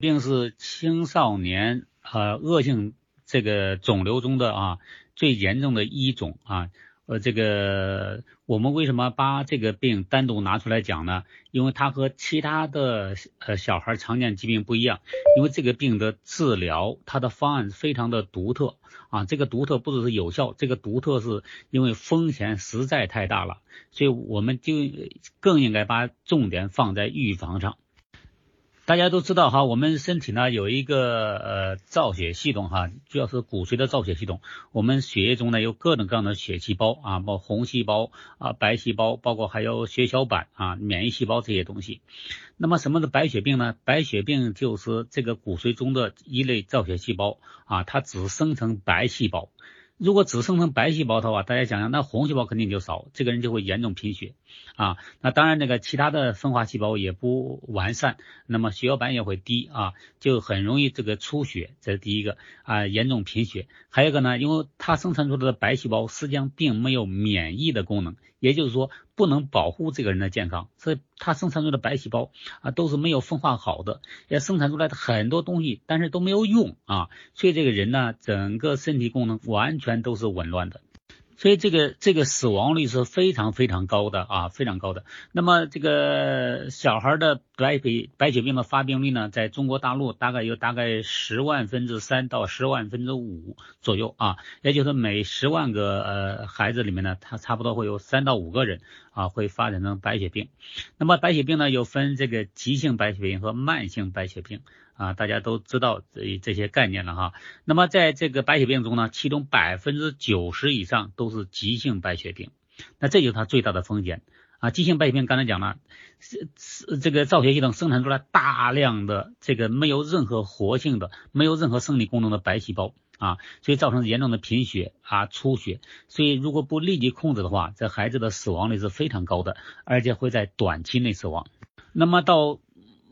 病是青少年呃恶性这个肿瘤中的啊最严重的一种啊。呃，这个我们为什么把这个病单独拿出来讲呢？因为它和其他的呃小孩常见疾病不一样，因为这个病的治疗它的方案非常的独特啊。这个独特不只是有效，这个独特是因为风险实在太大了，所以我们就更应该把重点放在预防上。大家都知道哈，我们身体呢有一个呃造血系统哈，主要是骨髓的造血系统。我们血液中呢有各种各样的血细胞啊，包括红细胞啊、白细胞，包括还有血小板啊、免疫细胞这些东西。那么什么是白血病呢？白血病就是这个骨髓中的一类造血细胞啊，它只生成白细胞。如果只生成白细胞的话，大家想想，那红细胞肯定就少，这个人就会严重贫血啊。那当然，那个其他的分化细胞也不完善，那么血小板也会低啊，就很容易这个出血，这是第一个啊，严重贫血。还有一个呢，因为它生产出来的白细胞实际上并没有免疫的功能，也就是说不能保护这个人的健康，所以它生产出的白细胞啊都是没有分化好的，也生产出来的很多东西，但是都没有用啊，所以这个人呢，整个身体功能完全都是紊乱的。所以这个这个死亡率是非常非常高的啊，非常高的。那么这个小孩的白血白血病的发病率呢，在中国大陆大概有大概十万分之三到十万分之五左右啊，也就是每十万个呃孩子里面呢，他差不多会有三到五个人啊会发展成白血病。那么白血病呢，又分这个急性白血病和慢性白血病。啊，大家都知道这这些概念了哈。那么在这个白血病中呢，其中百分之九十以上都是急性白血病，那这就是它最大的风险啊。急性白血病刚才讲了，是是这个造血系统生产出来大量的这个没有任何活性的、没有任何生理功能的白细胞啊，所以造成严重的贫血啊、出血。所以如果不立即控制的话，这孩子的死亡率是非常高的，而且会在短期内死亡。那么到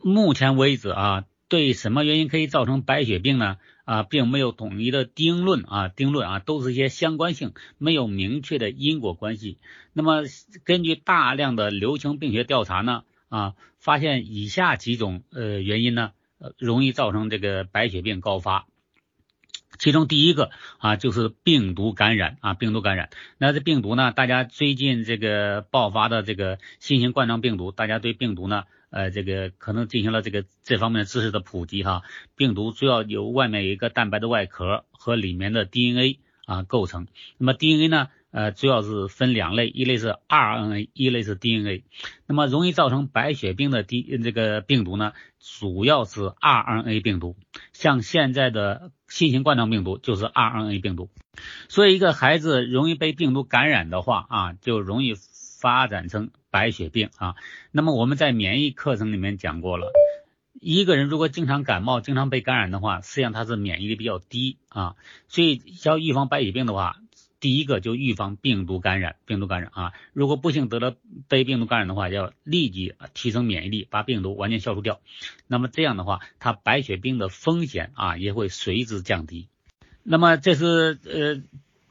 目前为止啊。对什么原因可以造成白血病呢？啊，并没有统一的定论啊，定论啊，都是一些相关性，没有明确的因果关系。那么根据大量的流行病学调查呢，啊，发现以下几种呃原因呢，呃，容易造成这个白血病高发。其中第一个啊，就是病毒感染啊，病毒感染。那这病毒呢，大家最近这个爆发的这个新型冠状病毒，大家对病毒呢？呃，这个可能进行了这个这方面知识的普及哈。病毒主要由外面有一个蛋白的外壳和里面的 DNA 啊构成。那么 DNA 呢，呃，主要是分两类，一类是 RNA，一类是 DNA。那么容易造成白血病的 D 这个病毒呢，主要是 RNA 病毒。像现在的新型冠状病毒就是 RNA 病毒。所以一个孩子容易被病毒感染的话啊，就容易发展成。白血病啊，那么我们在免疫课程里面讲过了，一个人如果经常感冒、经常被感染的话，实际上他是免疫力比较低啊，所以要预防白血病的话，第一个就预防病毒感染，病毒感染啊，如果不幸得了被病毒感染的话，要立即提升免疫力，把病毒完全消除掉，那么这样的话，他白血病的风险啊也会随之降低。那么这是呃。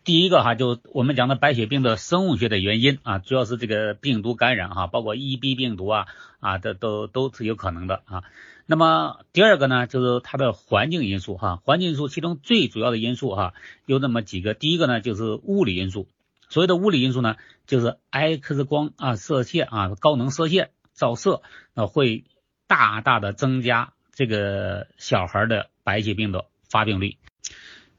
第一个哈，就我们讲的白血病的生物学的原因啊，主要是这个病毒感染哈，包括 EB 病毒啊啊，这都都是有可能的啊。那么第二个呢，就是它的环境因素哈，环境因素其中最主要的因素哈，有那么几个。第一个呢，就是物理因素。所谓的物理因素呢，就是 X 光啊射线啊高能射线照射那会大大的增加这个小孩的白血病的发病率。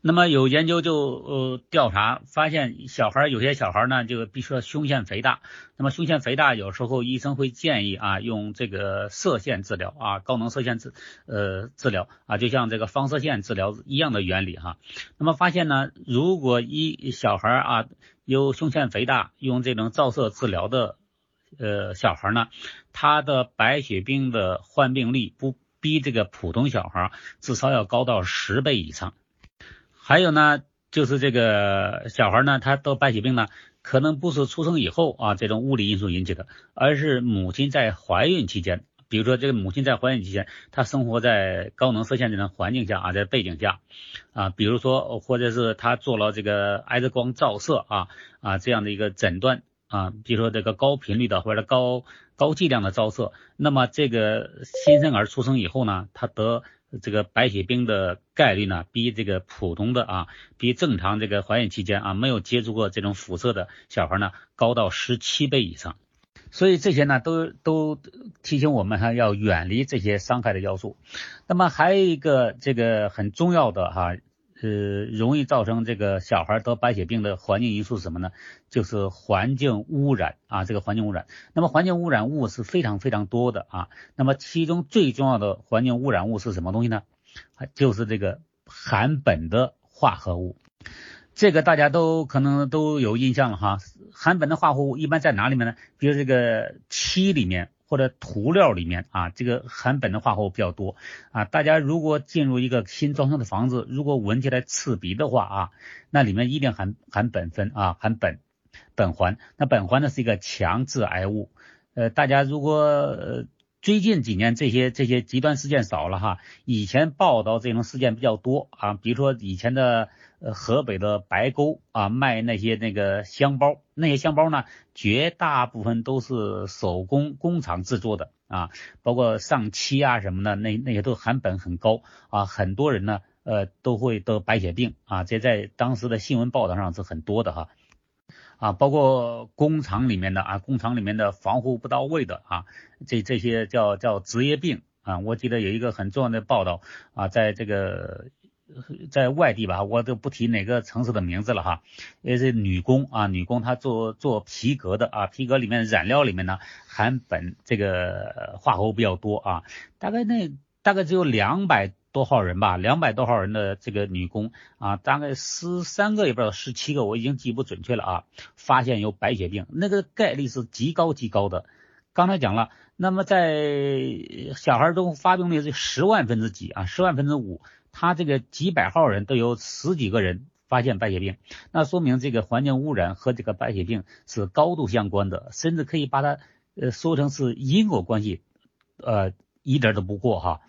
那么有研究就呃调查发现，小孩有些小孩呢，就比如说胸腺肥大，那么胸腺肥大有时候医生会建议啊用这个射线治疗啊高能射线治呃治疗啊就像这个放射线治疗一样的原理哈。那么发现呢，如果一小孩啊有胸腺肥大，用这种照射治疗的呃小孩呢，他的白血病的患病率不比这个普通小孩至少要高到十倍以上。还有呢，就是这个小孩呢，他得白血病呢，可能不是出生以后啊这种物理因素引起的，而是母亲在怀孕期间，比如说这个母亲在怀孕期间，她生活在高能射线这种环境下啊，在背景下啊，比如说或者是她做了这个 X 光照射啊啊这样的一个诊断啊，比如说这个高频率的或者高高剂量的照射，那么这个新生儿出生以后呢，他得这个白血病的概率呢，比这个普通的啊，比正常这个怀孕期间啊没有接触过这种辐射的小孩呢，高到十七倍以上。所以这些呢，都都提醒我们哈，要远离这些伤害的要素。那么还有一个这个很重要的哈。呃，容易造成这个小孩得白血病的环境因素是什么呢？就是环境污染啊，这个环境污染。那么环境污染物是非常非常多的啊。那么其中最重要的环境污染物是什么东西呢？就是这个含苯的化合物。这个大家都可能都有印象了哈。含苯的化合物一般在哪里面呢？比如这个漆里面。或者涂料里面啊，这个含苯的化合物比较多啊。大家如果进入一个新装修的房子，如果闻起来刺鼻的话啊，那里面一定含含苯酚啊，含苯苯环。那苯环呢是一个强致癌物。呃，大家如果呃最近几年这些这些极端事件少了哈，以前报道这种事件比较多啊，比如说以前的。呃，河北的白沟啊，卖那些那个香包，那些香包呢，绝大部分都是手工工厂制作的啊，包括上漆啊什么的，那那些都含苯很高啊，很多人呢，呃，都会得白血病啊，这在当时的新闻报道上是很多的哈，啊，包括工厂里面的啊，工厂里面的防护不到位的啊，这这些叫叫职业病啊，我记得有一个很重要的报道啊，在这个。在外地吧，我都不提哪个城市的名字了哈。也是女工啊，女工她做做皮革的啊，皮革里面染料里面呢含苯这个化合物比较多啊。大概那大概只有两百多号人吧，两百多号人的这个女工啊，大概十三个也不知道十七个，我已经记不准确了啊。发现有白血病，那个概率是极高极高的。刚才讲了，那么在小孩中发病率是十万分之几啊，十万分之五。他这个几百号人都有十几个人发现白血病，那说明这个环境污染和这个白血病是高度相关的，甚至可以把它呃说成是因果关系，呃一点都不过哈。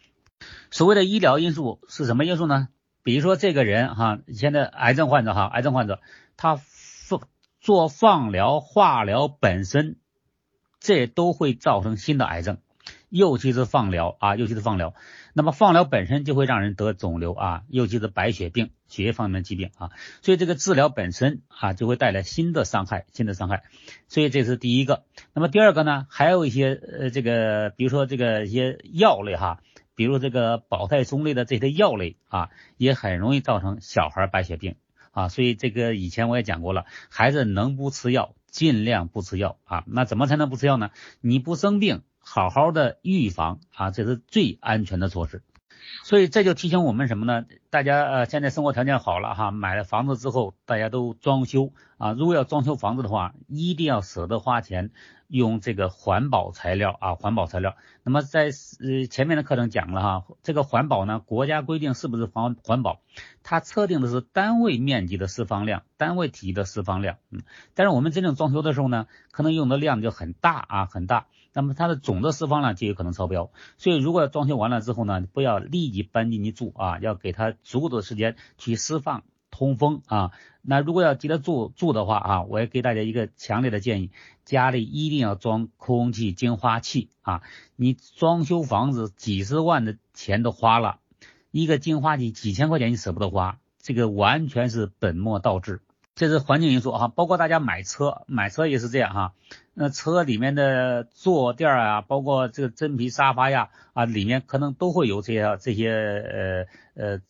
所谓的医疗因素是什么因素呢？比如说这个人哈，现在癌症患者哈，癌症患者他放做放疗、化疗本身，这都会造成新的癌症。尤其是放疗啊，尤其是放疗，那么放疗本身就会让人得肿瘤啊，尤其是白血病、血液方面的疾病啊，所以这个治疗本身啊就会带来新的伤害，新的伤害，所以这是第一个。那么第二个呢，还有一些呃这个，比如说这个一些药类哈，比如这个保泰松类的这些药类啊，也很容易造成小孩白血病啊，所以这个以前我也讲过了，孩子能不吃药尽量不吃药啊，那怎么才能不吃药呢？你不生病。好好的预防啊，这是最安全的措施。所以这就提醒我们什么呢？大家呃现在生活条件好了哈，买了房子之后，大家都装修啊。如果要装修房子的话，一定要舍得花钱，用这个环保材料啊，环保材料。那么在呃前面的课程讲了哈，这个环保呢，国家规定是不是环环保？它测定的是单位面积的释放量，单位体积的释放量。嗯，但是我们真正装修的时候呢，可能用的量就很大啊，很大。那么它的总的释放量就有可能超标，所以如果装修完了之后呢，不要立即搬进去住啊，要给它足够的时间去释放通风啊。那如果要记得住住的话啊，我也给大家一个强烈的建议，家里一定要装空气净化器啊。你装修房子几十万的钱都花了，一个净化器几千块钱你舍不得花，这个完全是本末倒置。这是环境因素哈，包括大家买车，买车也是这样哈。那车里面的坐垫啊，包括这个真皮沙发呀啊，里面可能都会有这些这些呃呃，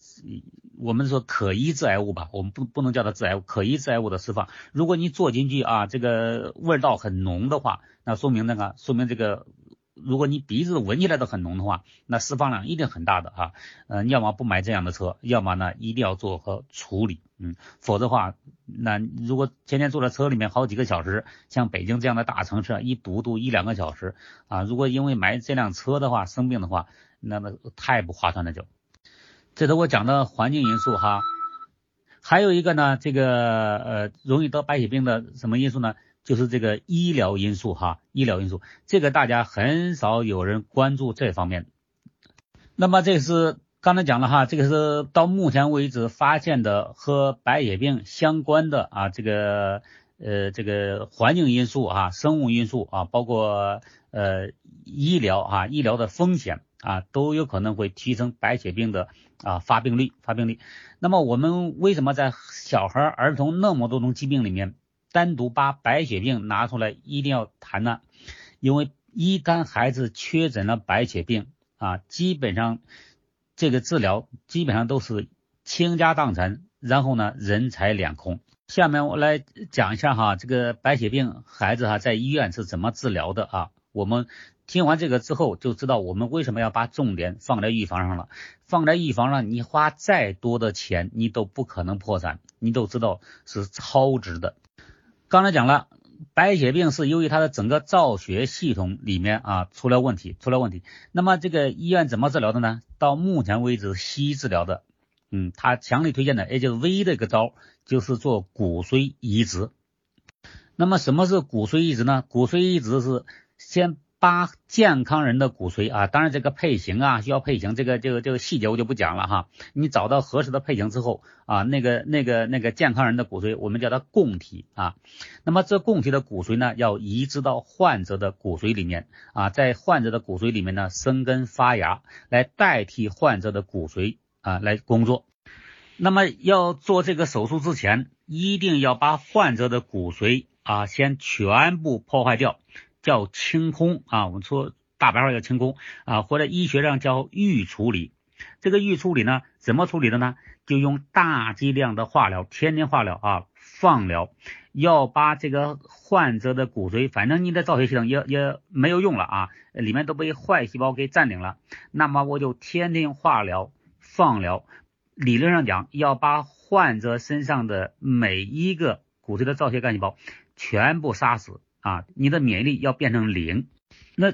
我们说可疑致癌物吧，我们不不能叫它致癌物，可疑致癌物的释放。如果你坐进去啊，这个味道很浓的话，那说明那个说明这个。如果你鼻子闻起来都很浓的话，那释放量一定很大的啊。呃，要么不买这样的车，要么呢一定要做和处理，嗯，否则的话，那如果天天坐在车里面好几个小时，像北京这样的大城市，一堵堵一两个小时啊，如果因为买这辆车的话生病的话，那么太不划算了就。这是我讲的环境因素哈，还有一个呢，这个呃容易得白血病的什么因素呢？就是这个医疗因素哈，医疗因素，这个大家很少有人关注这方面。那么这是刚才讲了哈，这个是到目前为止发现的和白血病相关的啊，这个呃这个环境因素啊，生物因素啊，包括呃医疗啊，医疗的风险啊，都有可能会提升白血病的啊发病率发病率。那么我们为什么在小孩儿童那么多种疾病里面，单独把白血病拿出来一定要谈呢？因为一旦孩子确诊了白血病啊，基本上这个治疗基本上都是倾家荡产，然后呢人财两空。下面我来讲一下哈，这个白血病孩子哈在医院是怎么治疗的啊？我们听完这个之后就知道我们为什么要把重点放在预防上了。放在预防上，你花再多的钱，你都不可能破产，你都知道是超值的。刚才讲了，白血病是由于它的整个造血系统里面啊出了问题，出了问题。那么这个医院怎么治疗的呢？到目前为止，西医治疗的，嗯，他强力推荐的，也就是唯一的一个招，就是做骨髓移植。那么什么是骨髓移植呢？骨髓移植是先八健康人的骨髓啊，当然这个配型啊需要配型，这个这个这个细节我就不讲了哈。你找到合适的配型之后啊，那个那个那个健康人的骨髓，我们叫它供体啊。那么这供体的骨髓呢，要移植到患者的骨髓里面啊，在患者的骨髓里面呢生根发芽，来代替患者的骨髓啊来工作。那么要做这个手术之前，一定要把患者的骨髓啊先全部破坏掉。叫清空啊，我们说大白话叫清空啊，或者医学上叫预处理。这个预处理呢，怎么处理的呢？就用大剂量的化疗，天天化疗啊，放疗，要把这个患者的骨髓，反正你的造血系统也也没有用了啊，里面都被坏细胞给占领了。那么我就天天化疗、放疗，理论上讲，要把患者身上的每一个骨髓的造血干细胞全部杀死。啊，你的免疫力要变成零。那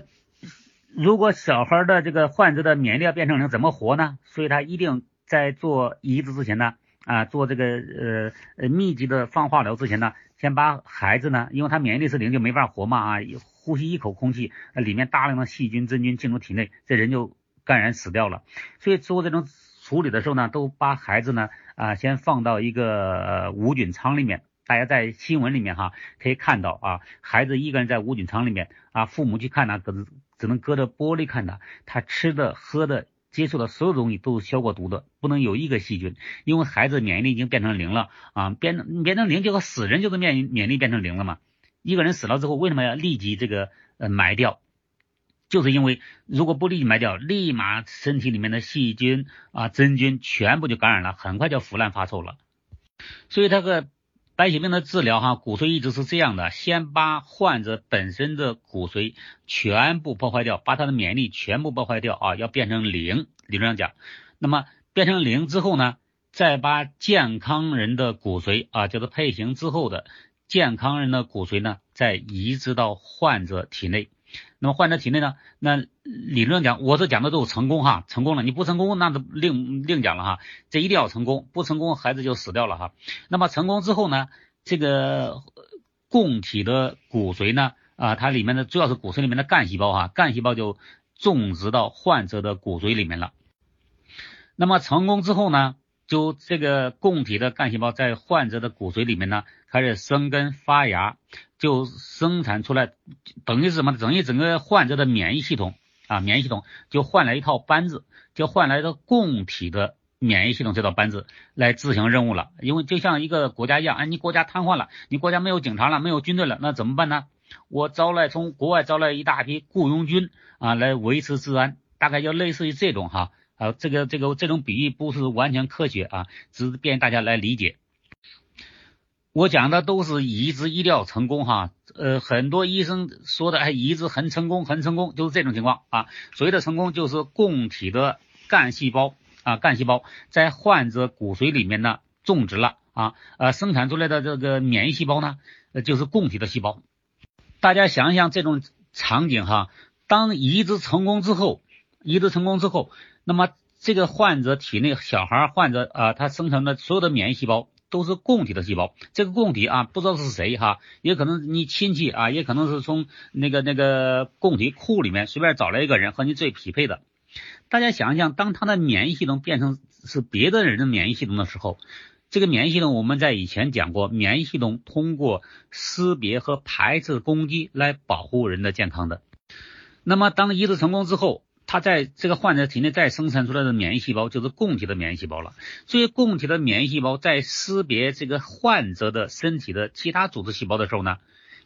如果小孩的这个患者的免疫力要变成零，怎么活呢？所以他一定在做移植之前呢，啊，做这个呃呃密集的放化疗之前呢，先把孩子呢，因为他免疫力是零，就没法活嘛啊，呼吸一口空气，里面大量的细菌真菌进入体内，这人就感染死掉了。所以做这种处理的时候呢，都把孩子呢啊先放到一个无菌舱里面。大家在新闻里面哈可以看到啊，孩子一个人在无菌舱里面啊，父母去看他，可是只能隔着玻璃看他，他吃的、喝的、接触的所有东西都是消过毒的，不能有一个细菌，因为孩子免疫力已经变成零了啊，变变成零就和死人就是免免疫力变成零了嘛。一个人死了之后，为什么要立即这个呃埋掉？就是因为如果不立即埋掉，立马身体里面的细菌啊、真菌全部就感染了，很快就腐烂发臭了。所以他个。白血病的治疗，哈，骨髓移植是这样的：先把患者本身的骨髓全部破坏掉，把他的免疫力全部破坏掉啊，要变成零。理论上讲，那么变成零之后呢，再把健康人的骨髓啊，叫做配型之后的健康人的骨髓呢，再移植到患者体内。那么患者体内呢？那理论上讲，我这讲的都是成功哈，成功了。你不成功，那就另另讲了哈。这一定要成功，不成功孩子就死掉了哈。那么成功之后呢，这个供体的骨髓呢，啊，它里面的主要是骨髓里面的干细胞哈，干细胞就种植到患者的骨髓里面了。那么成功之后呢？就这个供体的干细胞在患者的骨髓里面呢，开始生根发芽，就生产出来，等于是什么？等于整个患者的免疫系统啊，免疫系统就换来一套班子，就换来的供体的免疫系统这套班子来执行任务了。因为就像一个国家一样，哎，你国家瘫痪了，你国家没有警察了，没有军队了，那怎么办呢？我招来从国外招来一大批雇佣军啊，来维持治安，大概就类似于这种哈。啊，这个这个这种比喻不是完全科学啊，只是便于大家来理解。我讲的都是移植医疗成功哈，呃，很多医生说的哎，移植很成功，很成功，就是这种情况啊。所谓的成功，就是供体的干细胞啊，干细胞在患者骨髓里面呢种植了啊，呃，生产出来的这个免疫细胞呢，就是供体的细胞。大家想一想这种场景哈，当移植成功之后，移植成功之后。那么这个患者体内小孩患者啊，他生成的所有的免疫细胞都是供体的细胞。这个供体啊，不知道是谁哈，也可能你亲戚啊，也可能是从那个那个供体库里面随便找来一个人和你最匹配的。大家想一想，当他的免疫系统变成是别的人的免疫系统的时候，这个免疫系统我们在以前讲过，免疫系统通过识别和排斥攻击来保护人的健康的。那么当移植成功之后，他在这个患者体内再生产出来的免疫细胞就是供体的免疫细胞了。所以供体的免疫细胞在识别这个患者的身体的其他组织细胞的时候呢，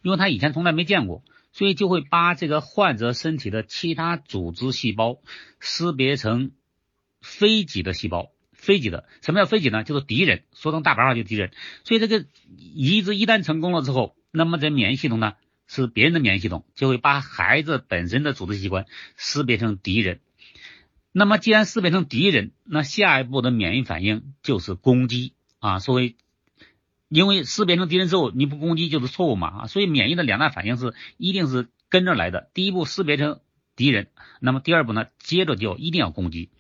因为他以前从来没见过，所以就会把这个患者身体的其他组织细胞识别成非己的细胞。非己的，什么叫非己呢？就是敌人，说成大白话就是敌人。所以这个移植一旦成功了之后，那么这免疫系统呢？是别人的免疫系统就会把孩子本身的组织器官识别成敌人，那么既然识别成敌人，那下一步的免疫反应就是攻击啊。所以，因为识别成敌人之后你不攻击就是错误嘛啊。所以免疫的两大反应是一定是跟着来的。第一步识别成敌人，那么第二步呢，接着就一定要攻击。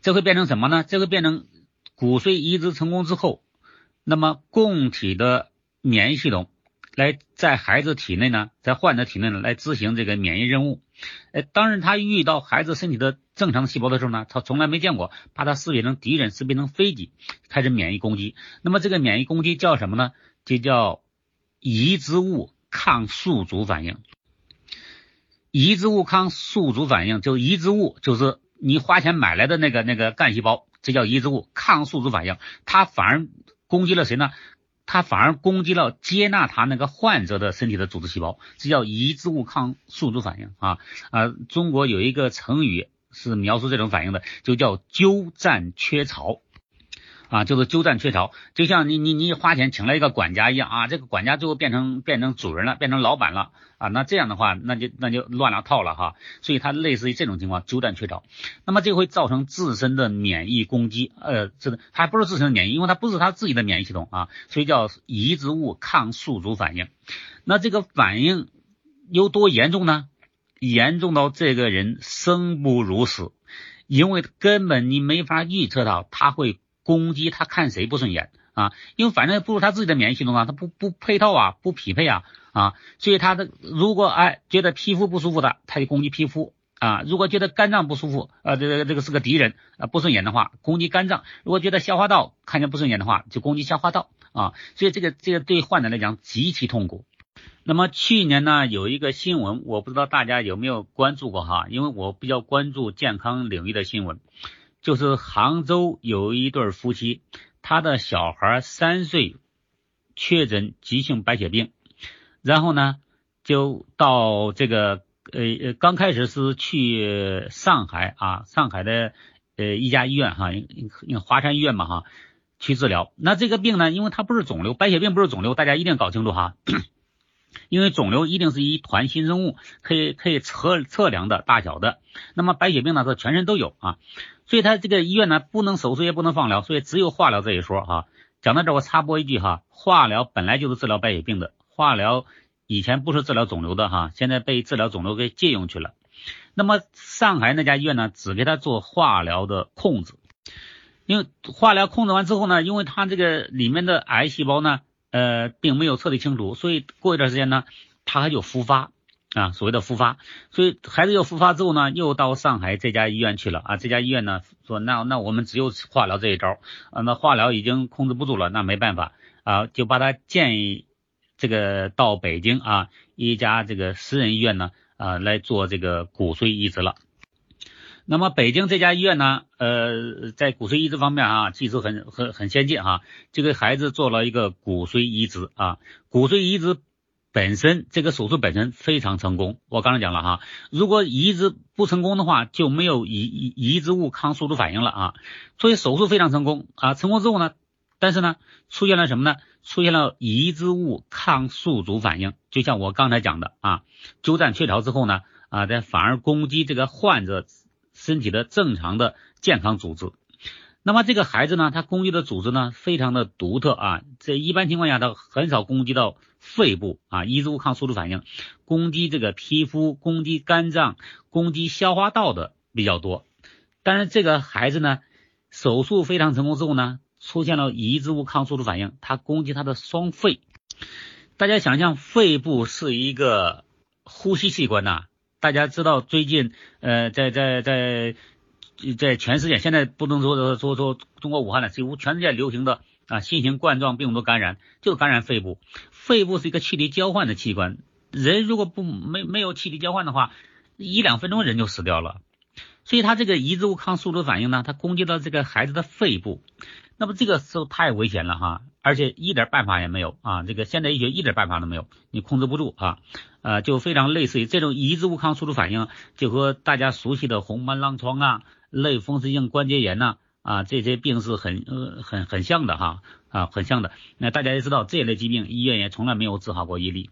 这会变成什么呢？这会变成骨髓移植成功之后，那么供体的免疫系统。来在孩子体内呢，在患者体内呢来执行这个免疫任务。哎，当然他遇到孩子身体的正常细胞的时候呢，他从来没见过，把它识别成敌人，识别成非己，开始免疫攻击。那么这个免疫攻击叫什么呢？就叫移植物抗宿主反应。移植物抗宿主反应，就移植物就是你花钱买来的那个那个干细胞，这叫移植物抗宿主反应。它反而攻击了谁呢？它反而攻击了接纳它那个患者的身体的组织细胞，这叫移植物抗宿主反应啊啊！中国有一个成语是描述这种反应的，就叫鸠占鹊巢。啊，就是鸠占鹊巢，就像你你你花钱请了一个管家一样啊，这个管家最后变成变成主人了，变成老板了啊，那这样的话，那就那就乱了套了哈。所以它类似于这种情况，鸠占鹊巢，那么这会造成自身的免疫攻击，呃，这个还不是自身的免疫，因为它不是他自己的免疫系统啊，所以叫移植物抗宿主反应。那这个反应有多严重呢？严重到这个人生不如死，因为根本你没法预测到他会。攻击他看谁不顺眼啊？因为反正不如他自己的免疫系统啊，他不不配套啊，不匹配啊啊，所以他的如果哎觉得皮肤不舒服的，他就攻击皮肤啊；如果觉得肝脏不舒服，呃，这个这个是个敌人啊，不顺眼的话，攻击肝脏；如果觉得消化道看见不顺眼的话，就攻击消化道啊。所以这个这个对患者来讲极其痛苦。那么去年呢，有一个新闻，我不知道大家有没有关注过哈，因为我比较关注健康领域的新闻。就是杭州有一对夫妻，他的小孩三岁确诊急性白血病，然后呢就到这个呃呃刚开始是去上海啊上海的呃一家医院哈，华山医院嘛哈去治疗。那这个病呢，因为它不是肿瘤，白血病不是肿瘤，大家一定搞清楚哈。因为肿瘤一定是一团新生物，可以可以测测量的大小的。那么白血病呢，是全身都有啊。所以他这个医院呢，不能手术也不能放疗，所以只有化疗这一说哈。讲到这，我插播一句哈，化疗本来就是治疗白血病的，化疗以前不是治疗肿瘤的哈，现在被治疗肿瘤给借用去了。那么上海那家医院呢，只给他做化疗的控制，因为化疗控制完之后呢，因为他这个里面的癌细胞呢。呃，并没有彻底清除，所以过一段时间呢，他还就复发啊，所谓的复发，所以孩子又复发之后呢，又到上海这家医院去了啊，这家医院呢说，那那我们只有化疗这一招啊，那化疗已经控制不住了，那没办法啊，就把他建议这个到北京啊一家这个私人医院呢啊来做这个骨髓移植了。那么北京这家医院呢，呃，在骨髓移植方面啊，技术很很很先进哈，就给孩子做了一个骨髓移植啊。骨髓移植本身这个手术本身非常成功，我刚才讲了哈，如果移植不成功的话，就没有移移移植物抗宿主反应了啊。所以手术非常成功啊，成功之后呢，但是呢，出现了什么呢？出现了移植物抗宿主反应，就像我刚才讲的啊，鸠占鹊巢之后呢，啊，在反而攻击这个患者。身体的正常的健康组织，那么这个孩子呢，他攻击的组织呢非常的独特啊，在一般情况下他很少攻击到肺部啊，移植物抗宿主反应。攻击这个皮肤、攻击肝脏、攻击消化道的比较多，但是这个孩子呢，手术非常成功之后呢，出现了移植物抗宿主反应，他攻击他的双肺，大家想象肺部是一个呼吸器官呐。大家知道最近呃在在在在全世界现在不能说说说说中国武汉了，几乎全世界流行的啊新型冠状病毒感染就感染肺部，肺部是一个气体交换的器官，人如果不没没有气体交换的话，一两分钟人就死掉了。所以他这个移植物抗宿主反应呢，它攻击到这个孩子的肺部，那么这个时候太危险了哈，而且一点办法也没有啊，这个现代医学一点办法都没有，你控制不住啊，呃，就非常类似于这种移植物抗宿主反应，就和大家熟悉的红斑狼疮啊、类风湿性关节炎呐啊这些病是很呃很很像的哈啊很像的，那大家也知道这类疾病医院也从来没有治好过一例。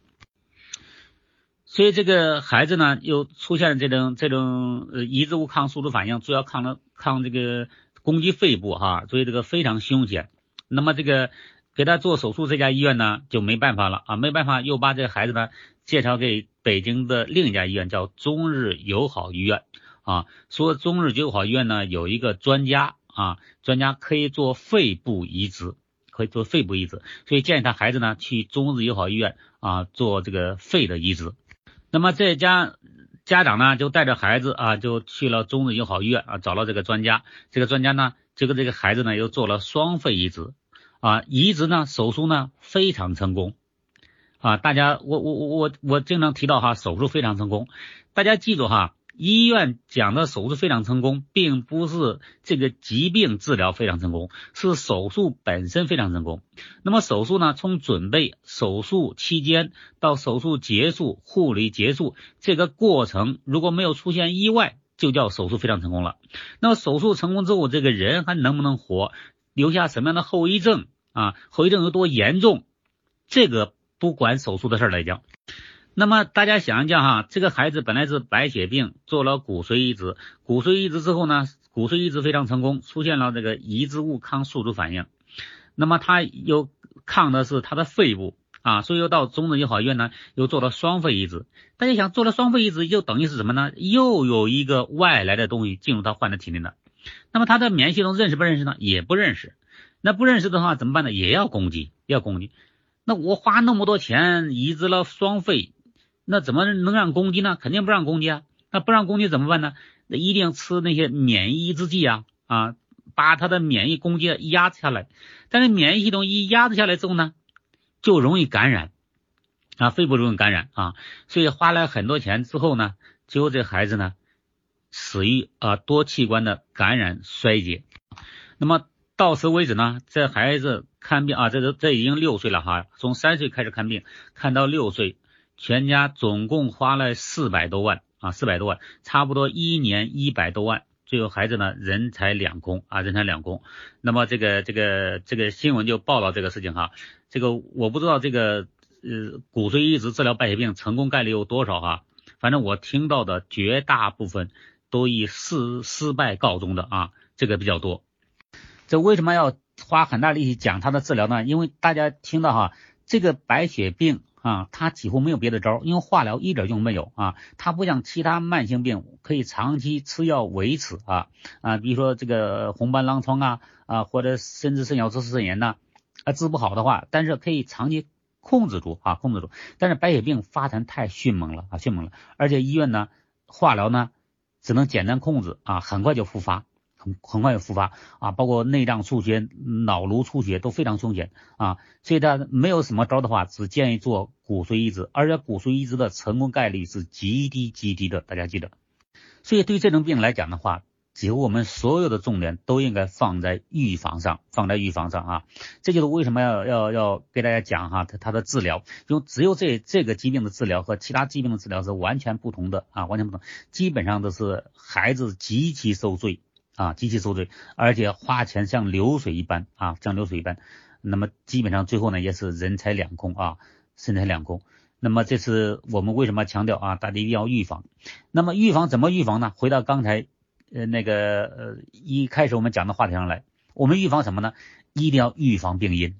所以这个孩子呢，又出现了这种这种呃移植物抗宿主反应，主要抗了抗这个攻击肺部哈，所以这个非常凶险。那么这个给他做手术这家医院呢就没办法了啊，没办法又把这个孩子呢介绍给北京的另一家医院，叫中日友好医院啊。说中日友好医院呢有一个专家啊，专家可以做肺部移植，可以做肺部移植，所以建议他孩子呢去中日友好医院啊做这个肺的移植。那么这家家长呢，就带着孩子啊，就去了中日友好医院啊，找了这个专家。这个专家呢，就跟这个孩子呢，又做了双肺移植啊，移植呢，手术呢非常成功啊。大家，我我我我我经常提到哈，手术非常成功，大家记住哈。医院讲的手术非常成功，并不是这个疾病治疗非常成功，是手术本身非常成功。那么手术呢，从准备、手术期间到手术结束、护理结束这个过程，如果没有出现意外，就叫手术非常成功了。那么手术成功之后，这个人还能不能活，留下什么样的后遗症啊？后遗症有多严重？这个不管手术的事来讲。那么大家想一想哈，这个孩子本来是白血病，做了骨髓移植，骨髓移植之后呢，骨髓移植非常成功，出现了这个移植物抗宿主反应。那么他又抗的是他的肺部啊，所以又到中日友好医院呢，又做了双肺移植。大家想做了双肺移植，就等于是什么呢？又有一个外来的东西进入他患者体内了。那么他的免疫系统认识不认识呢？也不认识。那不认识的话怎么办呢？也要攻击，要攻击。那我花那么多钱移植了双肺。那怎么能让攻击呢？肯定不让攻击啊！那不让攻击怎么办呢？那一定吃那些免疫抑制剂啊啊，把他的免疫攻击压下来。但是免疫系统一压制下来之后呢，就容易感染啊，肺部容易感染啊，所以花了很多钱之后呢，最后这孩子呢死于啊多器官的感染衰竭。那么到此为止呢，这孩子看病啊，这都这已经六岁了哈，从三岁开始看病，看到六岁。全家总共花了四百多万啊，四百多万，差不多一年一百多万，最后孩子呢人财两空啊，人财两空。那么这个这个这个新闻就报道这个事情哈，这个我不知道这个呃骨髓移植治疗白血病成功概率有多少哈，反正我听到的绝大部分都以失失败告终的啊，这个比较多。这为什么要花很大力气讲他的治疗呢？因为大家听到哈，这个白血病。啊，他几乎没有别的招，因为化疗一点用没有啊。他不像其他慢性病可以长期吃药维持啊啊，比如说这个红斑狼疮啊啊，或者甚至肾小丝肾炎呐啊，治不好的话，但是可以长期控制住啊，控制住。但是白血病发展太迅猛了啊，迅猛了，而且医院呢化疗呢只能简单控制啊，很快就复发。很快就复发啊，包括内脏出血、脑颅出血都非常凶险啊，所以他没有什么招的话，只建议做骨髓移植，而且骨髓移植的成功概率是极低极低的，大家记得。所以对于这种病来讲的话，几乎我们所有的重点都应该放在预防上，放在预防上啊。这就是为什么要要要给大家讲哈，它它的治疗，因为只有这这个疾病的治疗和其他疾病的治疗是完全不同的啊，完全不同，基本上都是孩子极其受罪。啊，极其受罪，而且花钱像流水一般啊，像流水一般。那么基本上最后呢，也是人财两空啊，人财两空。那么这是我们为什么强调啊，大家一定要预防。那么预防怎么预防呢？回到刚才呃那个呃一开始我们讲的话题上来，我们预防什么呢？一定要预防病因，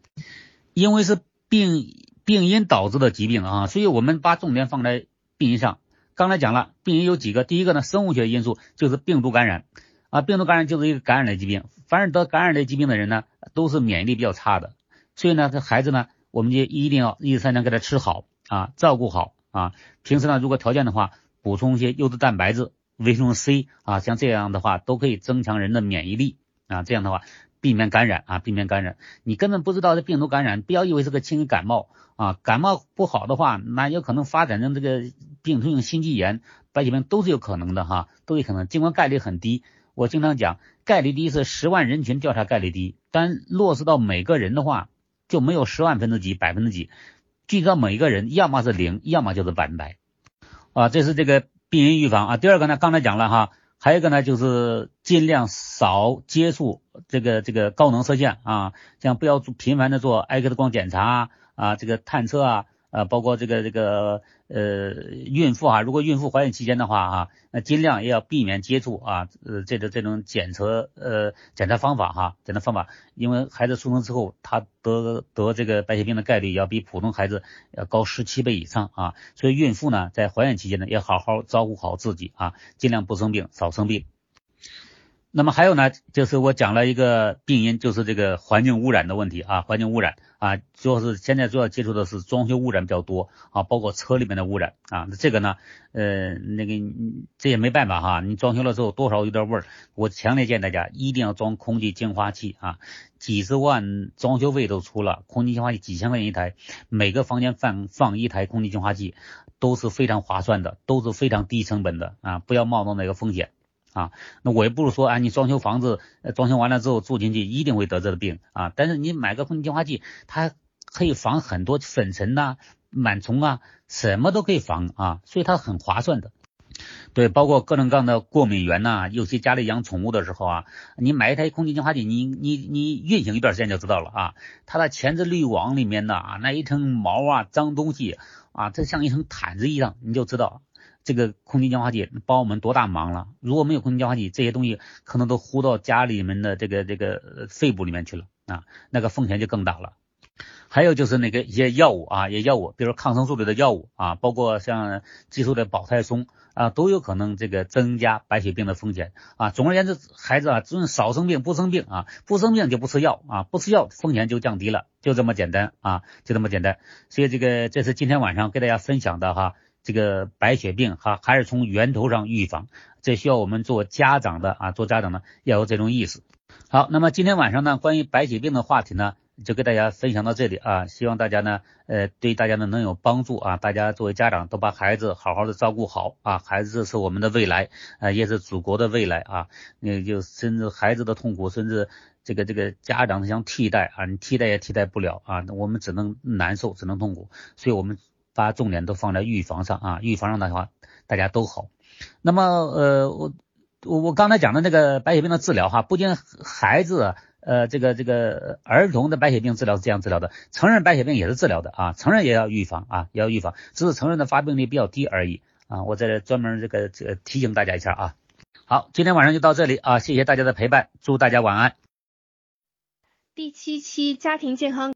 因为是病病因导致的疾病啊，所以我们把重点放在病因上。刚才讲了，病因有几个，第一个呢，生物学因素就是病毒感染。啊，病毒感染就是一个感染类疾病，凡是得感染类疾病的人呢，都是免疫力比较差的，所以呢，这孩子呢，我们就一定要一日三餐给他吃好啊，照顾好啊，平时呢，如果条件的话，补充一些优质蛋白质、维生素 C 啊，像这样的话都可以增强人的免疫力啊，这样的话避免感染啊，避免感染。你根本不知道这病毒感染，不要以为是个轻感冒啊，感冒不好的话，那有可能发展成这个病毒性心肌炎、白血病都是有可能的哈，都有可能。尽管概率很低，我经常讲，概率低是十万人群调查概率低，但落实到每个人的话，就没有十万分之几、百分之几，具体到每一个人，要么是零，要么就是百分百啊。这是这个病因预防啊。第二个呢，刚才讲了哈。还有一个呢，就是尽量少接触这个这个高能射线啊，像不要做频繁的做 X 光检查啊啊，这个探测啊。啊，包括这个这个呃孕妇啊，如果孕妇怀孕期间的话哈，那尽量也要避免接触啊，呃这个这种检测呃检查方法哈，检查方法，因为孩子出生之后，他得得这个白血病的概率要比普通孩子要高十七倍以上啊，所以孕妇呢在怀孕期间呢，要好好照顾好自己啊，尽量不生病，少生病。那么还有呢，就是我讲了一个病因，就是这个环境污染的问题啊，环境污染啊，主要是现在主要接触的是装修污染比较多啊，包括车里面的污染啊，那这个呢，呃，那个这也没办法哈，你装修了之后多少有点味儿，我强烈建议大家一定要装空气净化器啊，几十万装修费都出了，空气净化器几千块钱一台，每个房间放放一台空气净化器都是非常划算的，都是非常低成本的啊，不要冒着那个风险。啊，那我也不是说，啊，你装修房子，装修完了之后住进去一定会得这个病啊。但是你买个空气净化器，它可以防很多粉尘呐、螨虫啊，什么都可以防啊，所以它很划算的。对，包括各种各样的过敏源呐，尤其家里养宠物的时候啊，你买一台空气净化器，你你你运行一段时间就知道了啊，它的前置滤网里面的啊那一层毛啊、脏东西啊，这像一层毯子一样，你就知道。这个空气净化器帮我们多大忙了？如果没有空气净化器，这些东西可能都呼到家里面的这个这个肺部里面去了啊，那个风险就更大了。还有就是那个一些药物啊，一些药物，比如抗生素类的药物啊，包括像激素的保胎松啊，都有可能这个增加白血病的风险啊。总而言之，孩子啊，只能少生病，不生病啊，不生病就不吃药啊，不吃药风险就降低了，就这么简单啊，就这么简单。所以这个这是今天晚上给大家分享的哈。这个白血病哈，还是从源头上预防，这需要我们做家长的啊，做家长的要有这种意识。好，那么今天晚上呢，关于白血病的话题呢，就给大家分享到这里啊，希望大家呢，呃，对大家呢能有帮助啊，大家作为家长都把孩子好好的照顾好啊，孩子是我们的未来啊，也是祖国的未来啊，那就甚至孩子的痛苦，甚至这个这个家长想替代啊，你替代也替代不了啊，那我们只能难受，只能痛苦，所以我们。把重点都放在预防上啊，预防上的话大家都好。那么呃，我我我刚才讲的那个白血病的治疗哈，不仅孩子呃这个这个儿童的白血病治疗是这样治疗的，成人白血病也是治疗的啊，成人也要预防啊，也要预防，只是成人的发病率比较低而已啊。我在这专门这个这个提醒大家一下啊。好，今天晚上就到这里啊，谢谢大家的陪伴，祝大家晚安。第七期家庭健康。